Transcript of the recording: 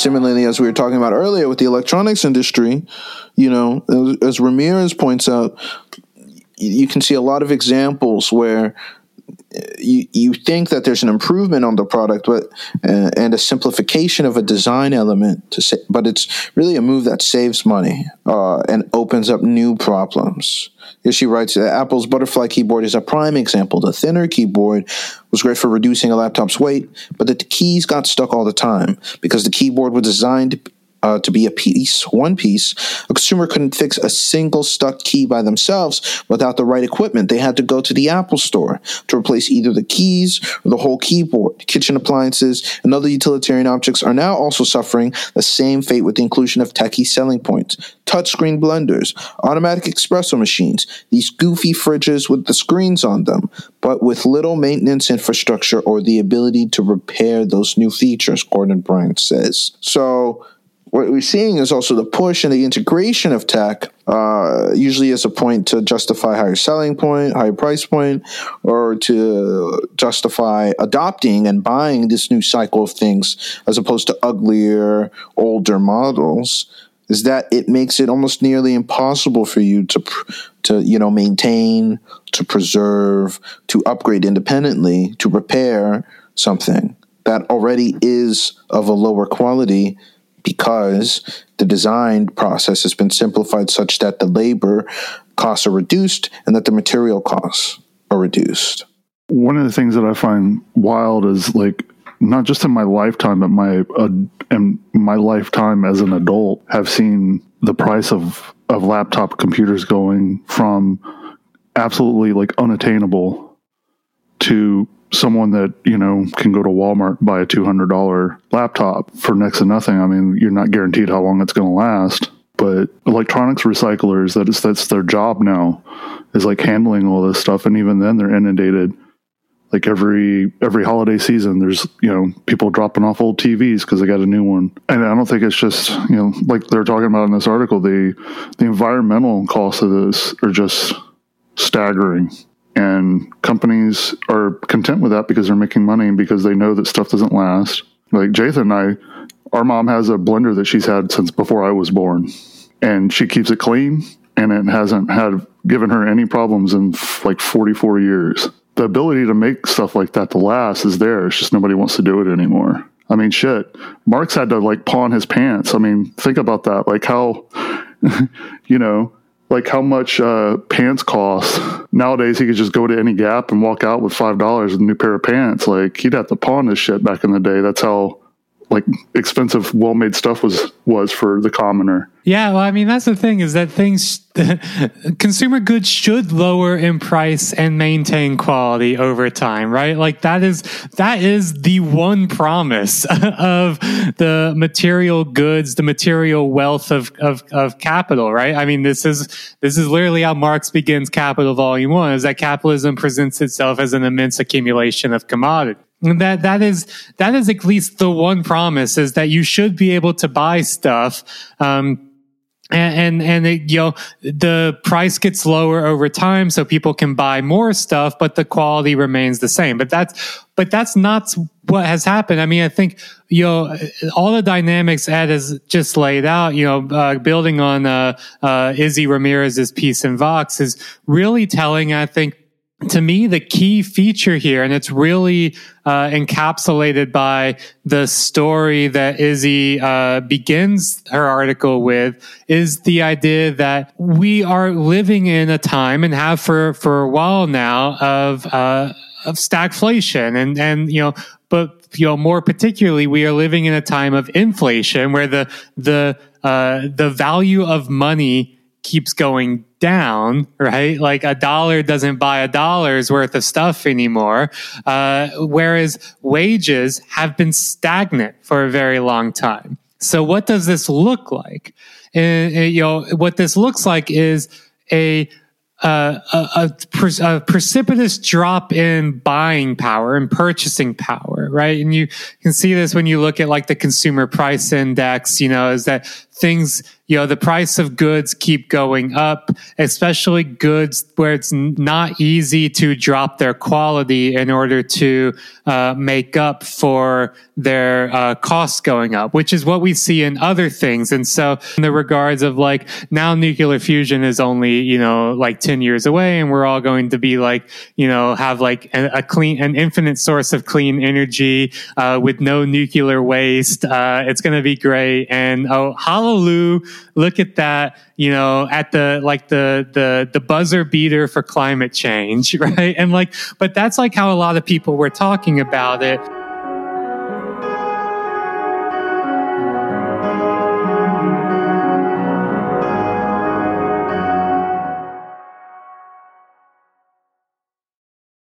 similarly, as we were talking about earlier with the electronics industry, you know, as Ramirez points out, you can see a lot of examples where you, you think that there's an improvement on the product, but uh, and a simplification of a design element to say, but it's really a move that saves money uh, and opens up new problems. Here she writes, that Apple's Butterfly keyboard is a prime example. The thinner keyboard was great for reducing a laptop's weight, but that the keys got stuck all the time because the keyboard was designed uh, to be a piece, one piece, a consumer couldn't fix a single stuck key by themselves without the right equipment. They had to go to the Apple store to replace either the keys or the whole keyboard. Kitchen appliances and other utilitarian objects are now also suffering the same fate with the inclusion of techie selling points. Touchscreen blenders, automatic espresso machines, these goofy fridges with the screens on them, but with little maintenance infrastructure or the ability to repair those new features, Gordon Bryant says. So, what we're seeing is also the push and the integration of tech, uh, usually as a point to justify higher selling point, higher price point, or to justify adopting and buying this new cycle of things as opposed to uglier, older models. Is that it makes it almost nearly impossible for you to, to you know, maintain, to preserve, to upgrade independently, to repair something that already is of a lower quality because the design process has been simplified such that the labor costs are reduced and that the material costs are reduced. One of the things that I find wild is like not just in my lifetime, but my uh, and my lifetime as an adult have seen the price of of laptop computers going from absolutely like unattainable to someone that you know can go to Walmart buy a two hundred dollar laptop for next to nothing. I mean, you're not guaranteed how long it's going to last. But electronics recyclers, that is that's their job now, is like handling all this stuff, and even then they're inundated. Like every every holiday season, there's you know people dropping off old TVs because they got a new one, and I don't think it's just you know like they're talking about in this article the the environmental costs of this are just staggering and companies are content with that because they're making money and because they know that stuff doesn't last. Like Jathan and I, our mom has a blender that she's had since before I was born, and she keeps it clean, and it hasn't had given her any problems in f- like 44 years. The ability to make stuff like that to last is there. It's just nobody wants to do it anymore. I mean, shit. Marx had to like pawn his pants. I mean, think about that. Like how, you know, like how much uh, pants cost. Nowadays, he could just go to any Gap and walk out with five dollars with a new pair of pants. Like he'd have to pawn his shit back in the day. That's how like expensive, well made stuff was was for the commoner. Yeah, well, I mean that's the thing is that things, consumer goods should lower in price and maintain quality over time, right? Like that is that is the one promise of the material goods, the material wealth of of, of capital, right? I mean this is this is literally how Marx begins Capital Volume One: is that capitalism presents itself as an immense accumulation of commodity that that is that is at least the one promise is that you should be able to buy stuff um, and and, and it, you know the price gets lower over time so people can buy more stuff but the quality remains the same. But that's but that's not what has happened. I mean i think you know all the dynamics ed has just laid out you know uh, building on uh, uh, izzie ramirez's piece in vox is really telling i think to me, the key feature here, and it's really uh, encapsulated by the story that Izzie uh, begins her article with, is the idea that we are living in a time and have for for a while now of uh, of stagflation, and and you know, but you know, more particularly, we are living in a time of inflation where the the uh, the value of money keeps going down, right? Like a dollar doesn't buy a dollar's worth of stuff anymore. Uh, whereas wages have been stagnant for a very long time. So what does this look like? And, you know, what this looks like is a uh, a, a, a, precipitous drop in buying power and purchasing power, right? And you can see this when you look at like the consumer price index, you know, is that things you know the price of goods keep going up especially goods where it's not easy to drop their quality in order to uh, make up for their uh, costs going up which is what we see in other things. And so in the regards of like now nuclear fusion is only you know like 10 years away and we're all going to be like you know have like a, a clean an infinite source of clean energy uh, with no nuclear waste uh, it's going to be great. And oh hallelujah look at that, you know, at the like the the the buzzer beater for climate change, right? And like, but that's like how a lot of people were talking about it.